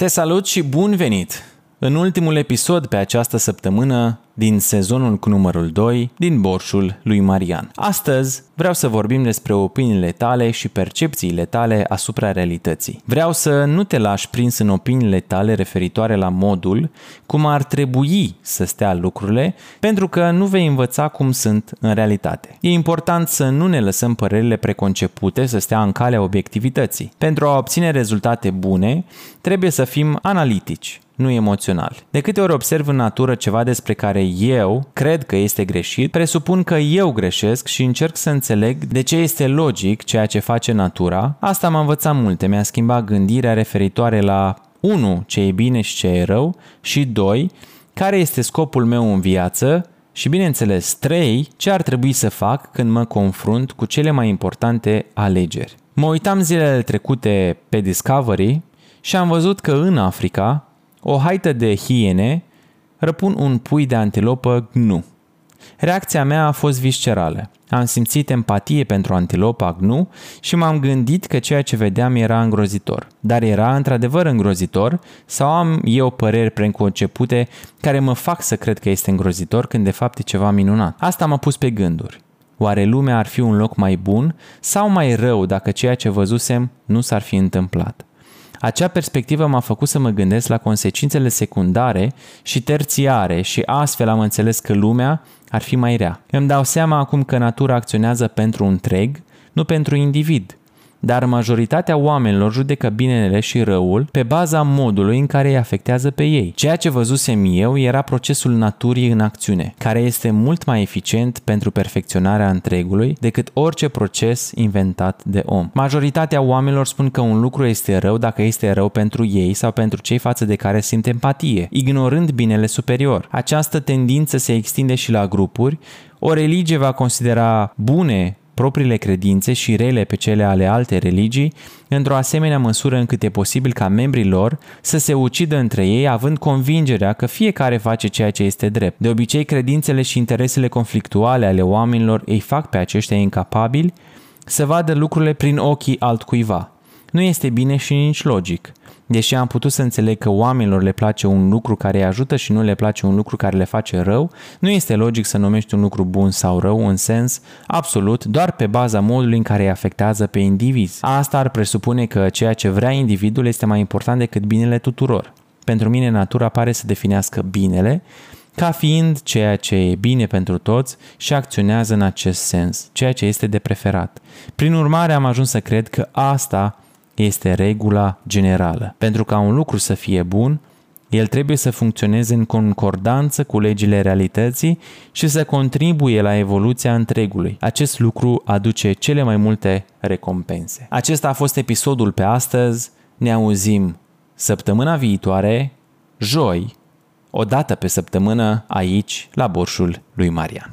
Te salut și bun venit! În ultimul episod pe această săptămână din sezonul cu numărul 2 din Borșul lui Marian. Astăzi vreau să vorbim despre opiniile tale și percepțiile tale asupra realității. Vreau să nu te lași prins în opiniile tale referitoare la modul cum ar trebui să stea lucrurile, pentru că nu vei învăța cum sunt în realitate. E important să nu ne lăsăm părerile preconcepute să stea în calea obiectivității. Pentru a obține rezultate bune, trebuie să fim analitici nu emoțional. De câte ori observ în natură ceva despre care eu cred că este greșit, presupun că eu greșesc și încerc să înțeleg de ce este logic ceea ce face natura. Asta m-a învățat multe, mi-a schimbat gândirea referitoare la 1. ce e bine și ce e rău și 2. care este scopul meu în viață și bineînțeles 3. ce ar trebui să fac când mă confrunt cu cele mai importante alegeri. Mă uitam zilele trecute pe Discovery și am văzut că în Africa o haită de hiene răpun un pui de antilopă gnu. Reacția mea a fost viscerală. Am simțit empatie pentru antilopa gnu și m-am gândit că ceea ce vedeam era îngrozitor. Dar era într-adevăr îngrozitor sau am eu păreri preconcepute care mă fac să cred că este îngrozitor când de fapt e ceva minunat. Asta m-a pus pe gânduri. Oare lumea ar fi un loc mai bun sau mai rău dacă ceea ce văzusem nu s-ar fi întâmplat? Acea perspectivă m-a făcut să mă gândesc la consecințele secundare și terțiare și astfel am înțeles că lumea ar fi mai rea. Îmi dau seama acum că natura acționează pentru un întreg, nu pentru individ dar majoritatea oamenilor judecă binele și răul pe baza modului în care îi afectează pe ei. Ceea ce văzusem eu era procesul naturii în acțiune, care este mult mai eficient pentru perfecționarea întregului decât orice proces inventat de om. Majoritatea oamenilor spun că un lucru este rău dacă este rău pentru ei sau pentru cei față de care simt empatie, ignorând binele superior. Această tendință se extinde și la grupuri, o religie va considera bune propriile credințe și rele pe cele ale alte religii, într-o asemenea măsură încât e posibil ca membrii lor să se ucidă între ei având convingerea că fiecare face ceea ce este drept. De obicei, credințele și interesele conflictuale ale oamenilor îi fac pe aceștia incapabili să vadă lucrurile prin ochii altcuiva. Nu este bine și nici logic. Deși am putut să înțeleg că oamenilor le place un lucru care îi ajută și nu le place un lucru care le face rău, nu este logic să numești un lucru bun sau rău în sens absolut doar pe baza modului în care îi afectează pe indivizi. Asta ar presupune că ceea ce vrea individul este mai important decât binele tuturor. Pentru mine natura pare să definească binele ca fiind ceea ce e bine pentru toți și acționează în acest sens, ceea ce este de preferat. Prin urmare am ajuns să cred că asta este regula generală. Pentru ca un lucru să fie bun, el trebuie să funcționeze în concordanță cu legile realității și să contribuie la evoluția întregului. Acest lucru aduce cele mai multe recompense. Acesta a fost episodul pe astăzi. Ne auzim săptămâna viitoare, joi, o dată pe săptămână, aici, la Borșul lui Marian.